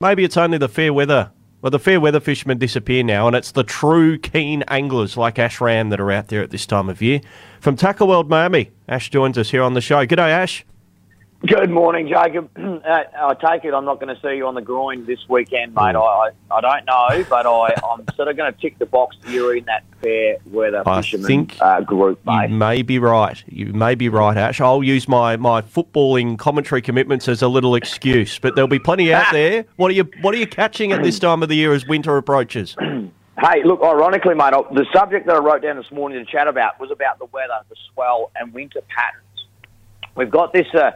Maybe it's only the fair weather. Well, the fair weather fishermen disappear now, and it's the true keen anglers like Ash Ramm that are out there at this time of year. From Tackle World Miami, Ash joins us here on the show. G'day, Ash. Good morning, Jacob. Uh, I take it I'm not going to see you on the groyne this weekend, mate. I, I, I don't know, but I, I'm sort of going to tick the box that you're in that fair weather I fisherman think uh, group, mate. You may be right. You may be right, Ash. I'll use my, my footballing commentary commitments as a little excuse, but there'll be plenty out there. What are you What are you catching at this time of the year as winter approaches? Hey, look, ironically, mate, I- the subject that I wrote down this morning to chat about was about the weather, the swell, and winter patterns. We've got this uh,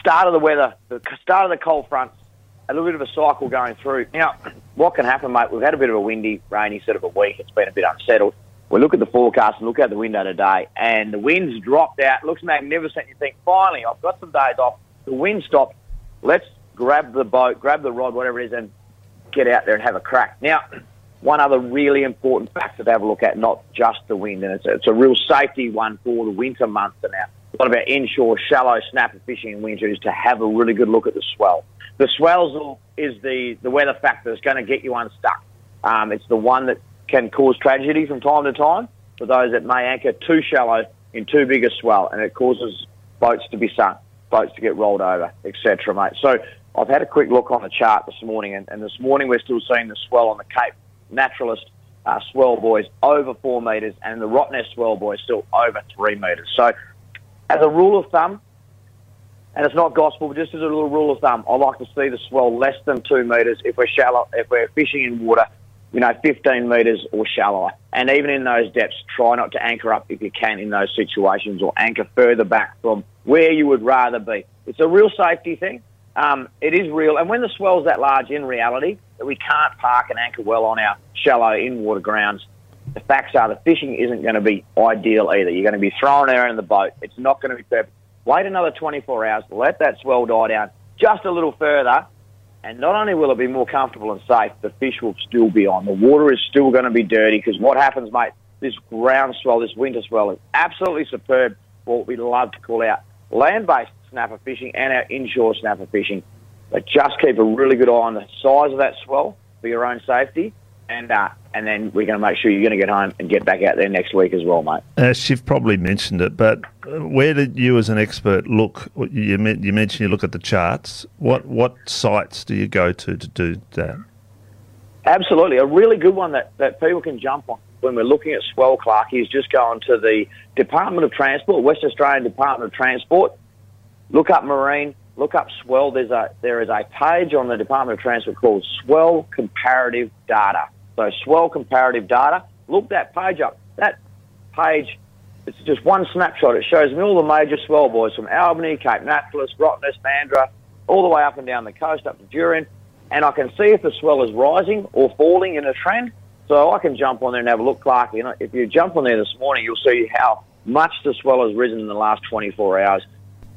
start of the weather, the start of the cold fronts, a little bit of a cycle going through. Now, what can happen, mate? We've had a bit of a windy, rainy sort of a week. It's been a bit unsettled. We look at the forecast and look out the window today, and the wind's dropped out. Looks magnificent. You think, finally, I've got some days off. The wind stopped. Let's grab the boat, grab the rod, whatever it is, and get out there and have a crack. Now, one other really important factor to have a look at, not just the wind, and it's a, it's a real safety one for the winter months. And now, a lot of our inshore shallow snapper fishing in winter is to have a really good look at the swell. The swell is the, the weather factor that's going to get you unstuck. Um, it's the one that can cause tragedy from time to time for those that may anchor too shallow in too big a swell, and it causes boats to be sunk, boats to get rolled over, etc., mate. So I've had a quick look on the chart this morning, and, and this morning we're still seeing the swell on the Cape Naturaliste uh, swell buoys over four metres, and the Rottnest swell buoy still over three metres. So, as a rule of thumb, and it's not gospel, but just as a little rule of thumb, I like to see the swell less than two metres if we're shallow, if we're fishing in water, you know, 15 metres or shallower. And even in those depths, try not to anchor up if you can in those situations or anchor further back from where you would rather be. It's a real safety thing. Um, it is real. And when the swell's that large in reality, we can't park and anchor well on our shallow in water grounds, the facts are the fishing isn't going to be ideal either. You're going to be throwing air in the boat. It's not going to be perfect. Wait another 24 hours, let that swell die down just a little further, and not only will it be more comfortable and safe, the fish will still be on. The water is still going to be dirty because what happens, mate, this ground swell, this winter swell is absolutely superb for what we love to call out land-based snapper fishing and our inshore snapper fishing. But just keep a really good eye on the size of that swell for your own safety, and uh, and then we're going to make sure you're going to get home and get back out there next week as well, mate. Ash, you've probably mentioned it, but uh, where did you, as an expert, look? You, you mentioned you look at the charts. What what sites do you go to to do that? Absolutely. A really good one that, that people can jump on when we're looking at swell, Clark, is just going to the Department of Transport, West Australian Department of Transport. Look up marine, look up swell. There's a there is a page on the Department of Transport called Swell Comparative Data. So swell comparative data. Look that page up. That page it's just one snapshot. It shows me all the major swell buoys from Albany, Cape Naturaliste, Rottnest, Mandurah, all the way up and down the coast, up to Jurien, and I can see if the swell is rising or falling in a trend. So I can jump on there and have a look, Clark. You know, if you jump on there this morning, you'll see how much the swell has risen in the last 24 hours.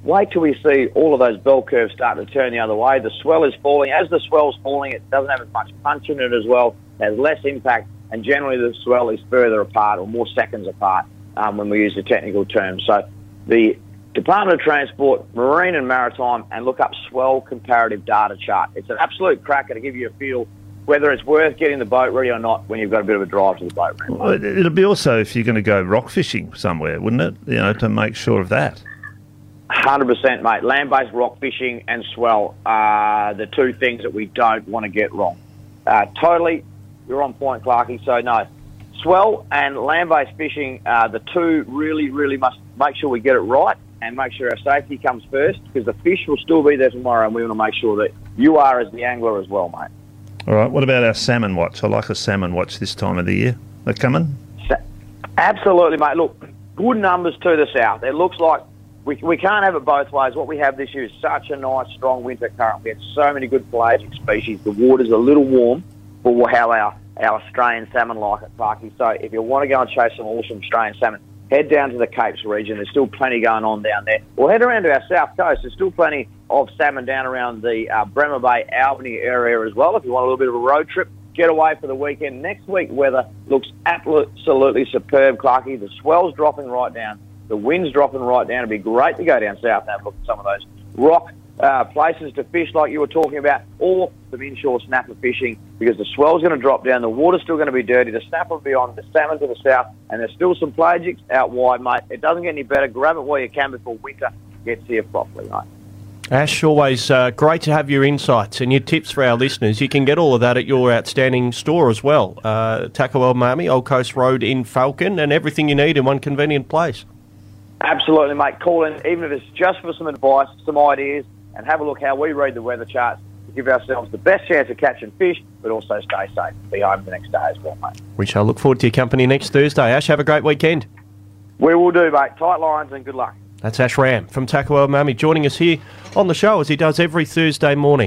Wait till we see all of those bell curves start to turn the other way. The swell is falling. As the swell's falling, it doesn't have as much punch in it as well, it has less impact, and generally the swell is further apart or more seconds apart um, when we use the technical term. So the Department of Transport, Marine and Maritime, and look up swell comparative data chart. It's an absolute cracker to give you a feel whether it's worth getting the boat ready or not when you've got a bit of a drive to the boat ramp. Well, it'll be also if you're going to go rock fishing somewhere, wouldn't it? You know, to make sure of that. Hundred percent, mate. Land-based rock fishing and swell are the two things that we don't want to get wrong. Uh, totally, you're on point, Clarky. So no, swell and land-based fishing are the two really, really must make sure we get it right and make sure our safety comes first because the fish will still be there tomorrow, and we want to make sure that you are as the angler as well, mate. All right. What about our salmon watch? I like a salmon watch this time of the year. They're coming. Absolutely, mate. Look, good numbers to the south. It looks like we, we can't have it both ways. What we have this year is such a nice, strong winter current. We had so many good pelagic species. The water's a little warm for how our, our Australian salmon like it, Parky. So if you want to go and chase some awesome Australian salmon, head down to the Capes region. There's still plenty going on down there. Or head around to our south coast. There's still plenty of salmon down around the uh, Bremer Bay, Albany area as well. If you want a little bit of a road trip, get away for the weekend. Next week, weather looks absolutely superb, Clarky. The swell's dropping right down. The wind's dropping right down. It'd be great to go down south and have a look at some of those rock uh, places to fish like you were talking about, or some inshore snapper fishing because the swell's going to drop down, the water's still going to be dirty, the snapper will be on, the salmon to the south, and there's still some pelagics out wide, mate. It doesn't get any better. Grab it while you can before winter gets here properly, mate. Ash, always uh, great to have your insights and your tips for our listeners. You can get all of that at your outstanding store as well. Uh, World Miami, Old Coast Road in Falcon, and everything you need in one convenient place. Absolutely, mate. Call in, even if it's just for some advice, some ideas, and have a look how we read the weather charts to give ourselves the best chance of catching fish, but also stay safe. Be home the next day as well, mate. We shall look forward to your company next Thursday. Ash, have a great weekend. We will do, mate. Tight lines and good luck. That's Ash Ramm from World Miami joining us here on the show as he does every Thursday morning.